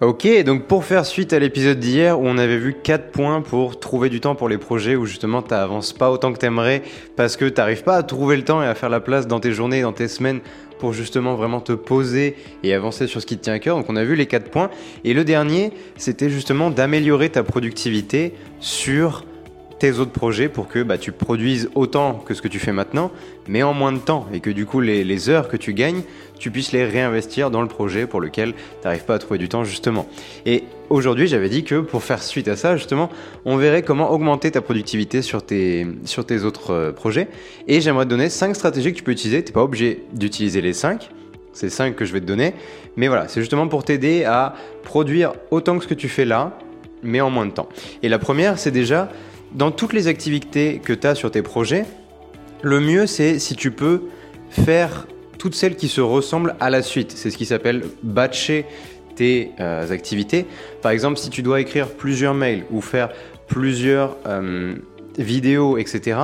Ok, donc pour faire suite à l'épisode d'hier où on avait vu 4 points pour trouver du temps pour les projets où justement tu n'avances pas autant que tu aimerais parce que tu n'arrives pas à trouver le temps et à faire la place dans tes journées dans tes semaines pour justement vraiment te poser et avancer sur ce qui te tient à cœur. Donc on a vu les 4 points. Et le dernier, c'était justement d'améliorer ta productivité sur tes autres projets pour que bah, tu produises autant que ce que tu fais maintenant, mais en moins de temps, et que du coup les, heures que tu gagnes, tu puisses les réinvestir dans le projet pour lequel tu n'arrives pas à trouver du temps justement. Et aujourd'hui j'avais dit que pour faire suite à ça justement, on verrait comment augmenter ta productivité sur tes, autres euh, projets, et j'aimerais te donner 5 stratégies que tu peux utiliser, tu n'es pas obligé d'utiliser les 5, c'est 5 que je vais te donner, mais voilà, c'est justement pour t'aider à produire autant que ce que tu fais là, mais en moins de temps. Et la première, c'est déjà dans toutes les activités que tu as sur tes projets, le mieux c'est si tu peux faire toutes celles qui se ressemblent à la suite. C'est ce qui s'appelle batcher tes euh, activités. Par exemple, si tu dois écrire plusieurs mails ou faire plusieurs euh, vidéos, etc.,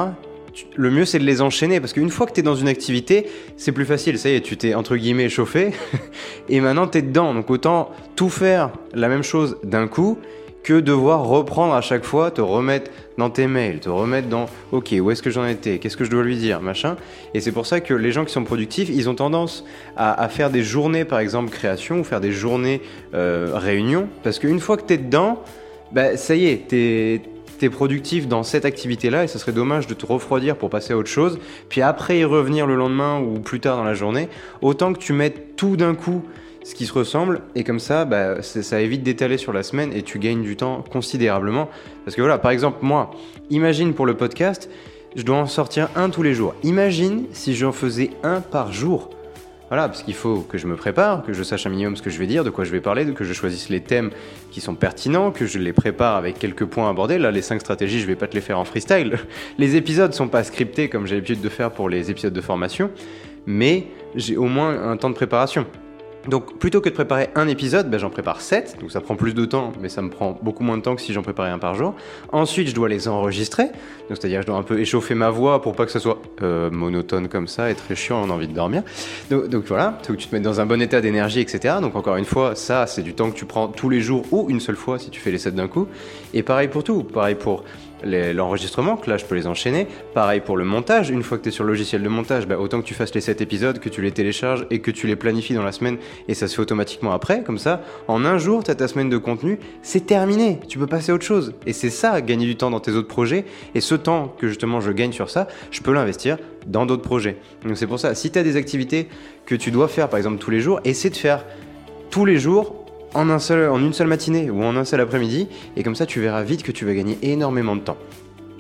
le mieux c'est de les enchaîner parce qu'une fois que tu es dans une activité, c'est plus facile. Ça y est, tu t'es entre guillemets chauffé et maintenant tu es dedans. Donc autant tout faire la même chose d'un coup que devoir reprendre à chaque fois, te remettre dans tes mails, te remettre dans OK, où est-ce que j'en étais, qu'est-ce que je dois lui dire, machin. Et c'est pour ça que les gens qui sont productifs, ils ont tendance à, faire des journées, par exemple, création, ou faire des journées euh, réunion, parce qu'une fois que tu es dedans, bah, ça y est, tu es productif dans cette activité-là et ce serait dommage de te refroidir pour passer à autre chose, puis après y revenir le lendemain ou plus tard dans la journée, autant que tu mettes tout d'un coup ce qui se ressemble. Et comme ça bah, ça évite d'étaler sur la semaine et tu gagnes du temps considérablement. Parce que voilà par exemple moi imagine pour le podcast je dois en sortir un tous les jours. Imagine si j'en faisais un par jour. Voilà parce qu'il faut que je me prépare que je sache un minimum ce que je vais dire de quoi je vais parler que je choisisse les thèmes qui sont pertinents que je les prépare avec quelques points abordés. Là les cinq stratégies je vais pas te les faire en freestyle. Les épisodes sont pas scriptés comme j'ai l'habitude de faire pour les épisodes de formation mais j'ai au moins un temps de préparation donc plutôt que de préparer un épisode, ben, j'en prépare 7, donc ça prend plus de temps, mais ça me prend beaucoup moins de temps que si j'en préparais un par jour. Ensuite, je dois les enregistrer, donc c'est-à-dire je dois un peu échauffer ma voix pour pas que ça soit euh, monotone comme ça et très chiant, on a envie de dormir. Donc, voilà, où tu te mets dans un bon état d'énergie, etc. Donc encore une fois, ça c'est du temps que tu prends tous les jours ou une seule fois si tu fais les 7 d'un coup. Et pareil pour tout, pareil pour l'enregistrement, que là je peux les enchaîner. Pareil pour le montage, une fois que tu es sur le logiciel de montage, bah, autant que tu fasses les 7 épisodes, que tu les télécharges et que tu les planifies dans la semaine et ça se fait automatiquement après, comme ça, en un jour, tu as ta semaine de contenu, c'est terminé, tu peux passer à autre chose. Et c'est ça, gagner du temps dans tes autres projets, et ce temps que justement je gagne sur ça, je peux l'investir dans d'autres projets. Donc c'est pour ça, si tu as des activités que tu dois faire par exemple tous les jours, essaie de faire tous les jours en, une seule matinée ou en un seul après-midi, et comme ça tu verras vite que tu vas gagner énormément de temps.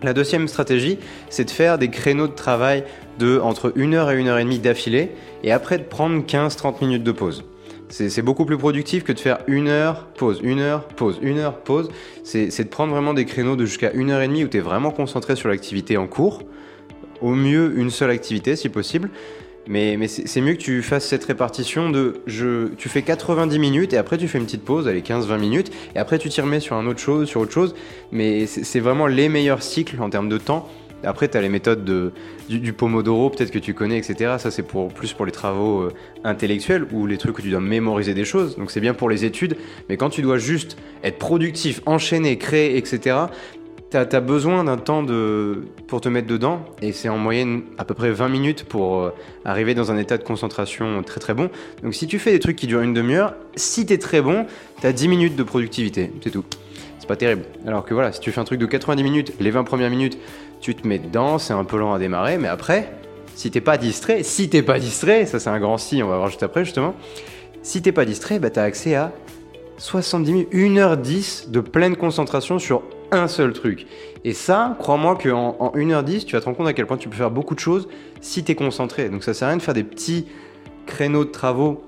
La deuxième stratégie, c'est de faire des créneaux de travail de entre 1 heure et 1 heure et demie d'affilée, et après de prendre 15-30 minutes de pause. C'est beaucoup plus productif que de faire une heure, pause, une heure, pause, une heure, pause. C'est de prendre vraiment des créneaux de jusqu'à une heure et demie où tu es vraiment concentré sur l'activité en cours. Au mieux, une seule activité si possible. Mais, c'est mieux que tu fasses cette répartition de tu fais 90 minutes et après tu fais une petite pause, allez 15-20 minutes, et après tu t'y remets sur un autre chose, sur autre chose. Mais c'est vraiment les meilleurs cycles en termes de temps. Après, tu as les méthodes de, du, Pomodoro, peut-être que tu connais, etc. Ça, c'est pour, plus pour les travaux euh, intellectuels ou les trucs où tu dois mémoriser des choses. Donc, c'est bien pour les études. Mais quand tu dois juste être productif, enchaîner, créer, etc., T'as as besoin d'un temps pour te mettre dedans, et c'est en moyenne à peu près 20 minutes pour euh, arriver dans un état de concentration très très bon. Donc si tu fais des trucs qui durent une demi-heure, si t'es très bon, t'as 10 minutes de productivité, c'est tout. C'est pas terrible. Alors que voilà, si tu fais un truc de 90 minutes, les 20 premières minutes, tu te mets dedans, c'est un peu lent à démarrer, mais après, si t'es pas distrait, si t'es pas distrait, ça c'est un grand si, on va voir juste après justement, si t'es pas distrait, bah t'as accès à 70 minutes, 1h10 de pleine concentration sur un seul truc. Et ça, crois-moi qu'en en 1h10, tu vas te rendre compte à quel point tu peux faire beaucoup de choses si tu es concentré. Donc ça sert à rien de faire des petits créneaux de travaux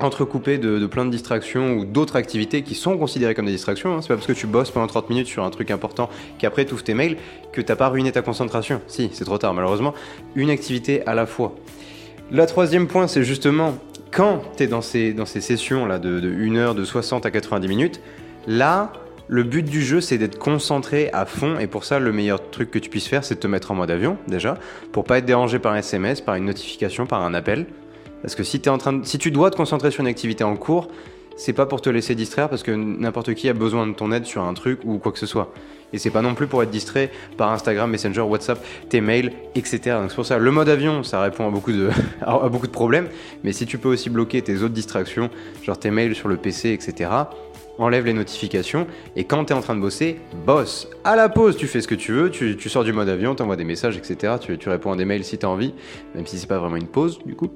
entrecoupés de, plein de distractions ou d'autres activités qui sont considérées comme des distractions. Hein. C'est pas parce que tu bosses pendant 30 minutes sur un truc important qu'après tu ouvres tes mails que t'as pas ruiné ta concentration. Si, c'est trop tard malheureusement. Une activité à la fois. Le troisième point, c'est justement quand tu es dans ces, dans ces sessions là de, de 1 heure, de 60 à 90 minutes, là, le but du jeu, c'est d'être concentré à fond, et pour ça, le meilleur truc que tu puisses faire, c'est de te mettre en mode avion, déjà, pour pas être dérangé par un SMS, par une notification, par un appel. Parce que si, es en train si tu dois te concentrer sur une activité en cours, c'est pas pour te laisser distraire parce que n'importe qui a besoin de ton aide sur un truc ou quoi que ce soit. Et c'est pas non plus pour être distrait par Instagram, Messenger, WhatsApp, tes mails, etc. Donc c'est pour ça, le mode avion, ça répond à beaucoup, de, à beaucoup de problèmes. Mais si tu peux aussi bloquer tes autres distractions, genre tes mails sur le PC, etc., enlève les notifications. Et quand tu es en train de bosser, bosse. À la pause, tu fais ce que tu veux, tu, sors du mode avion, tu envoies des messages, etc. Tu, réponds à des mails si tu as envie, même si c'est pas vraiment une pause du coup.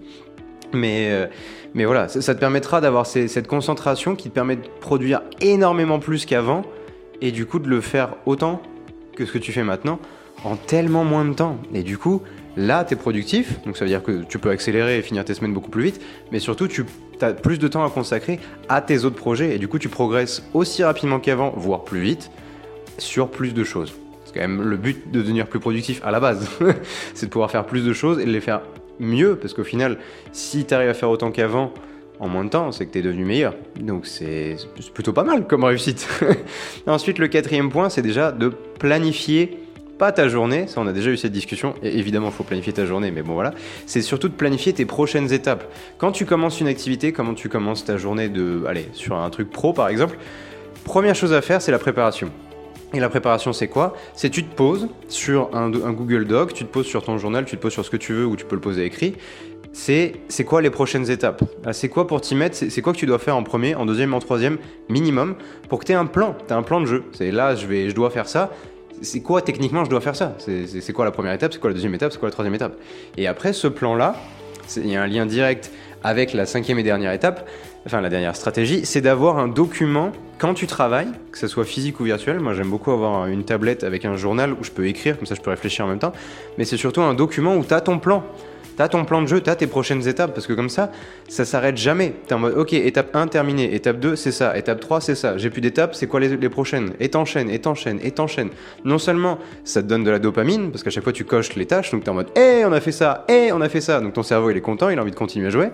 Mais, euh, mais voilà, ça, te permettra d'avoir cette concentration qui te permet de produire énormément plus qu'avant et du coup de le faire autant que ce que tu fais maintenant en tellement moins de temps. Et du coup, là, tu es productif, donc ça veut dire que tu peux accélérer et finir tes semaines beaucoup plus vite, mais surtout, tu plus de temps à consacrer à tes autres projets, et du coup, tu progresses aussi rapidement qu'avant, voire plus vite, sur plus de choses. C'est quand même le but de devenir plus productif à la base, c'est de pouvoir faire plus de choses et de les faire mieux, parce qu'au final, si tu arrives à faire autant qu'avant, en moins de temps, c'est que tu es devenu meilleur. Donc c'est plutôt pas mal comme réussite. Ensuite, le quatrième point, c'est déjà de planifier pas ta journée, ça on a déjà eu cette discussion, et évidemment il faut planifier ta journée, mais bon voilà, c'est surtout de planifier tes prochaines étapes. Quand tu commences une activité, comment tu commences ta journée de, allez, sur un truc pro par exemple, première chose à faire c'est la préparation. Et la préparation, c'est quoi? C'est tu te poses sur un, Google Doc, tu te poses sur ton journal, tu te poses sur ce que tu veux ou tu peux le poser écrit, c'est quoi les prochaines étapes? Ah, C'est quoi pour t'y mettre? C'est quoi que tu dois faire en premier, en deuxième, en troisième, minimum, pour que tu aies un plan, tu un plan de jeu. C'est là, je, vais, je dois faire ça. C'est quoi techniquement je dois faire ça C'est quoi la première étape C'est quoi la deuxième étape C'est quoi la troisième étape Et après, ce plan-là, il y a un lien direct avec la cinquième et dernière étape, enfin la dernière stratégie, c'est d'avoir un document quand tu travailles, que ce soit physique ou virtuel. Moi, j'aime beaucoup avoir une tablette avec un journal où je peux écrire, comme ça je peux réfléchir en même temps. Mais c'est surtout un document où tu as ton plan. T'as ton plan de jeu, t'as tes prochaines étapes, parce que comme ça, ça s'arrête jamais. T'es en mode, ok, étape 1 terminée, étape 2 c'est ça, étape 3 c'est ça, j'ai plus d'étapes, c'est quoi les, prochaines? Et t'enchaînes, et t'enchaînes, et t'enchaînes. Non seulement ça te donne de la dopamine, parce qu'à chaque fois tu coches les tâches, donc t'es en mode, hé, on a fait ça, hé, on a fait ça, donc ton cerveau il est content, il a envie de continuer à jouer,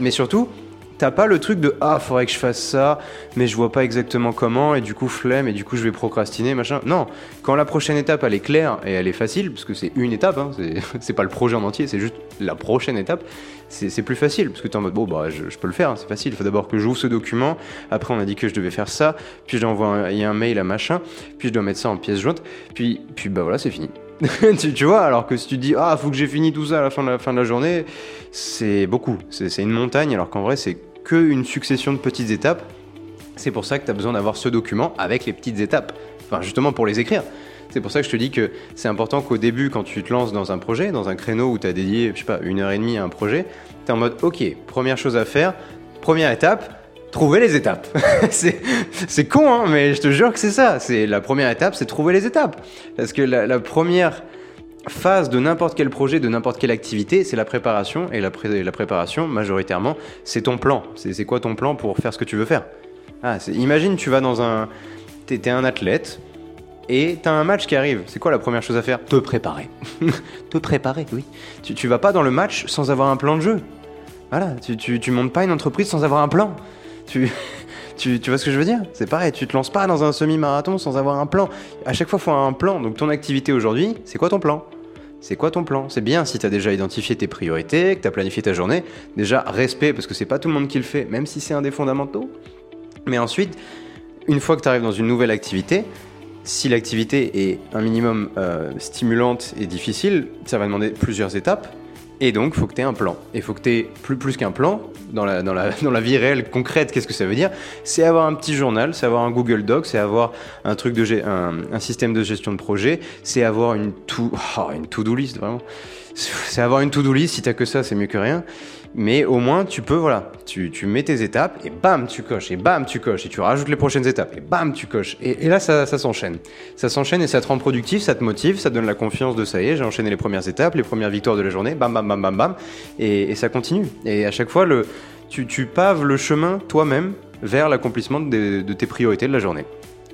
mais surtout, T'as pas le truc de ah faudrait que je fasse ça, mais je vois pas exactement comment et du coup flemme et du coup je vais procrastiner machin. Non, quand la prochaine étape elle est claire et elle est facile parce que c'est une étape, hein, c'est pas le projet en entier, c'est juste la prochaine étape. C'est plus facile parce que t'es en mode bon bah je, peux le faire, hein, c'est facile. Il faut d'abord que j'ouvre ce document. Après on a dit que je devais faire ça, puis j'envoie un, un mail à machin, puis je dois mettre ça en pièce jointe, puis puis bah voilà c'est fini. tu, vois, alors que si tu dis ah faut que j'ai fini tout ça à la fin de la, fin de la journée, c'est beaucoup, c'est une montagne, alors qu'en vrai c'est qu'une succession de petites étapes. C'est pour ça que tu as besoin d'avoir ce document avec les petites étapes, enfin justement pour les écrire. C'est pour ça que je te dis que c'est important qu'au début, quand tu te lances dans un projet, dans un créneau où tu as dédié, je sais pas, une heure et demie à un projet, tu es en mode ok, première chose à faire, première étape, trouver les étapes. c'est con, hein, mais je te jure que c'est ça. C'est la première étape, c'est trouver les étapes. Parce que la, première phase de n'importe quel projet, de n'importe quelle activité, c'est la préparation. Et la, la préparation, majoritairement, c'est ton plan. C'est quoi ton plan pour faire ce que tu veux faire? Ah, Imagine, tu vas dans un... T'es un athlète, et t'as un match qui arrive. C'est quoi la première chose à faire? Te préparer. Te préparer, oui. Tu, tu vas pas dans le match sans avoir un plan de jeu. Voilà, tu, tu, tu montes pas une entreprise sans avoir un plan. Tu, tu, vois ce que je veux dire? C'est pareil, tu te lances pas dans un semi-marathon sans avoir un plan. À chaque fois, il faut un plan. Donc ton activité aujourd'hui, c'est quoi ton plan? C'est quoi ton plan? C'est bien si tu as déjà identifié tes priorités, que tu as planifié ta journée. Déjà, respect, parce que c'est pas tout le monde qui le fait, même si c'est un des fondamentaux. Mais ensuite, une fois que tu arrives dans une nouvelle activité, si l'activité est un minimum euh, stimulante et difficile, ça va demander plusieurs étapes. Et donc, il faut que tu aies un plan. Et il faut que tu aies plus, plus qu'un plan, dans la, vie réelle, concrète, qu'est-ce que ça veut dire? C'est avoir un petit journal, c'est avoir un Google Doc, c'est avoir un, truc de, un, système de gestion de projet, c'est avoir une to, oh, une to-do list, vraiment. C'est avoir une to-do list, si t'as que ça, c'est mieux que rien. Mais au moins, tu peux, voilà, tu, mets tes étapes et bam, tu coches, et bam, tu coches, et tu rajoutes les prochaines étapes, et bam, tu coches. Et, là, ça s'enchaîne. Ça s'enchaîne et ça te rend productif, ça te motive, ça te donne la confiance de ça y est, j'ai enchaîné les premières étapes, les premières victoires de la journée, bam, bam, bam, bam, bam, et, et ça continue. Et à chaque fois, le, tu, paves le chemin toi-même vers l'accomplissement de, tes priorités de la journée.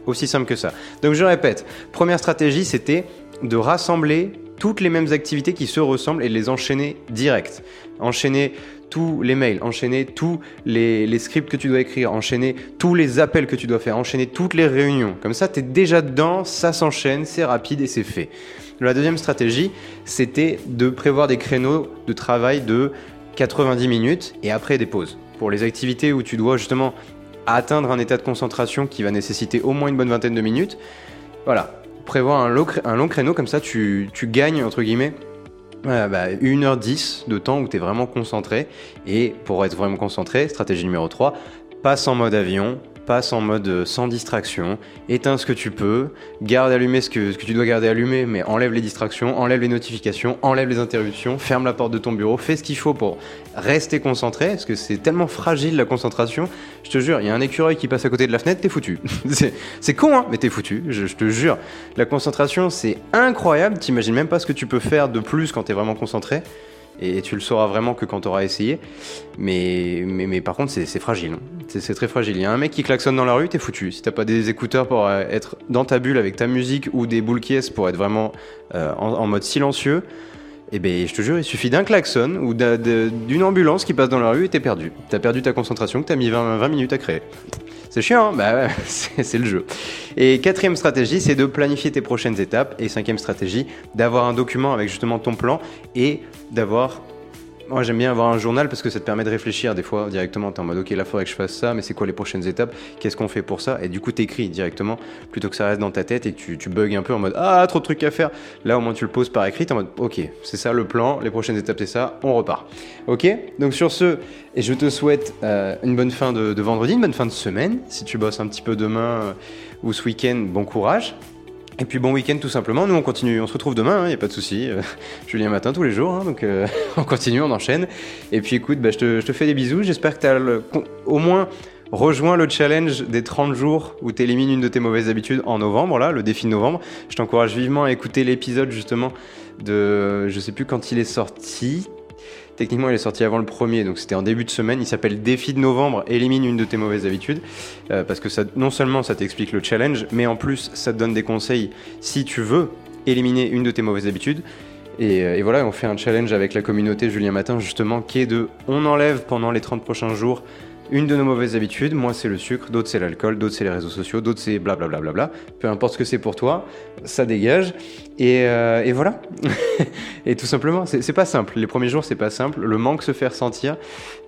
Aussi simple que ça. Donc je répète, première stratégie, c'était de rassembler toutes les mêmes activités qui se ressemblent et les enchaîner direct. Enchaîner tous les mails, enchaîner tous les, scripts que tu dois écrire, enchaîner tous les appels que tu dois faire, enchaîner toutes les réunions. Comme ça, tu es déjà dedans, ça s'enchaîne, c'est rapide et c'est fait. La deuxième stratégie, c'était de prévoir des créneaux de travail de 90 minutes et après des pauses. Pour les activités où tu dois justement atteindre un état de concentration qui va nécessiter au moins une bonne vingtaine de minutes. Voilà, prévoir un long, créneau comme ça, tu, gagnes entre guillemets euh, bah, 1h10 de temps où tu es vraiment concentré. Et pour être vraiment concentré, stratégie numéro 3, passe en mode avion, passe en mode euh, sans distraction, éteins ce que tu peux, garde allumé ce que, tu dois garder allumé, mais enlève les distractions, enlève les notifications, enlève les interruptions, ferme la porte de ton bureau, fais ce qu'il faut pour rester concentré, parce que c'est tellement fragile la concentration. Je te jure, il y a un écureuil qui passe à côté de la fenêtre, t'es foutu. c'est con, hein, mais t'es foutu, je, te jure. La concentration, c'est incroyable, t'imagines même pas ce que tu peux faire de plus quand t'es vraiment concentré et tu le sauras vraiment que quand tu auras essayé. Mais, mais, mais par contre, c'est fragile. C'est très fragile. Il y a un mec qui klaxonne dans la rue, t'es foutu. Si t'as pas des écouteurs pour euh, être dans ta bulle avec ta musique ou des boules qui pour être vraiment euh, en, mode silencieux, eh ben, je te jure, il suffit d'un klaxon ou d'une ambulance qui passe dans la rue et t'es perdu. T'as perdu ta concentration que t'as mis 20, 20 minutes à créer. C'est chiant, hein bah c'est le jeu. Et quatrième stratégie, c'est de planifier tes prochaines étapes. Et cinquième stratégie, d'avoir un document avec justement ton plan et d'avoir moi, j'aime bien avoir un journal parce que ça te permet de réfléchir des fois directement. T'es en mode, ok, là, faudrait que je fasse ça, mais c'est quoi les prochaines étapes? Qu'est-ce qu'on fait pour ça? Et du coup, t'écris directement plutôt que ça reste dans ta tête et que tu, bugs un peu en mode, ah, trop de trucs à faire. Là, au moins, tu le poses par écrit. T'es en mode, ok, c'est ça le plan, les prochaines étapes, c'est ça, on repart. Ok? Donc, sur ce, et je te souhaite euh, une bonne fin de, de, vendredi, une bonne fin de semaine. Si tu bosses un petit peu demain euh, ou ce week-end, bon courage. Et puis bon week-end tout simplement, nous on continue, on se retrouve demain, il hein, n'y a pas de souci. Euh, Julien matin tous les jours, hein, donc euh, on continue, on enchaîne. Et puis écoute, bah, je, te, fais des bisous, j'espère que tu as au moins rejoint le challenge des 30 jours où tu élimines une de tes mauvaises habitudes en novembre, là, le défi de novembre. Je t'encourage vivement à écouter l'épisode justement de, je sais plus quand il est sorti, Techniquement, il est sorti avant le premier, donc c'était en début de semaine. Il s'appelle Défi de novembre, élimine une de tes mauvaises habitudes. Euh, parce que ça, non seulement ça t'explique le challenge, mais en plus ça te donne des conseils si tu veux éliminer une de tes mauvaises habitudes. Et, euh, et, voilà, on fait un challenge avec la communauté Julien Matin, justement, qui est de on enlève pendant les 30 prochains jours une de nos mauvaises habitudes, moi c'est le sucre, d'autres c'est l'alcool, d'autres c'est les réseaux sociaux, d'autres c'est blablabla. Bla Peu importe ce que c'est pour toi, ça dégage. Et, euh, voilà. et tout simplement, c'est pas simple. Les premiers jours, c'est pas simple. Le manque se fait ressentir.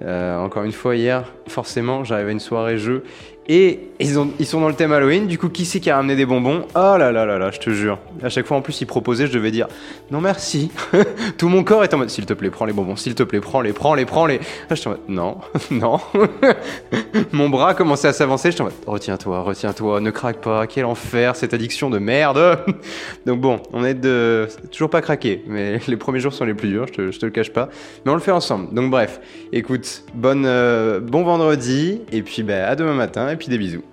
Euh, encore une fois, hier, forcément, j'arrive à une soirée jeu et ils, ont, ils, sont dans le thème Halloween, du coup, qui c'est qui a ramené des bonbons? Oh là là là là, je te jure. À chaque fois, en plus, ils proposaient, je devais dire non merci. Tout mon corps est en mode s'il te plaît, prends les bonbons, s'il te plaît, prends-les, prends-les, prends-les. Ah, je en mode non, non. mon bras commençait à s'avancer, je en mode retiens-toi, retiens-toi, ne craque pas, quel enfer, cette addiction de merde. Donc bon, on est de. toujours pas craqué, mais les premiers jours sont les plus durs, je te, je te le cache pas. Mais on le fait ensemble. Donc bref, écoute, bonne, euh, bon vendredi, et puis bah, à demain matin et puis des bisous.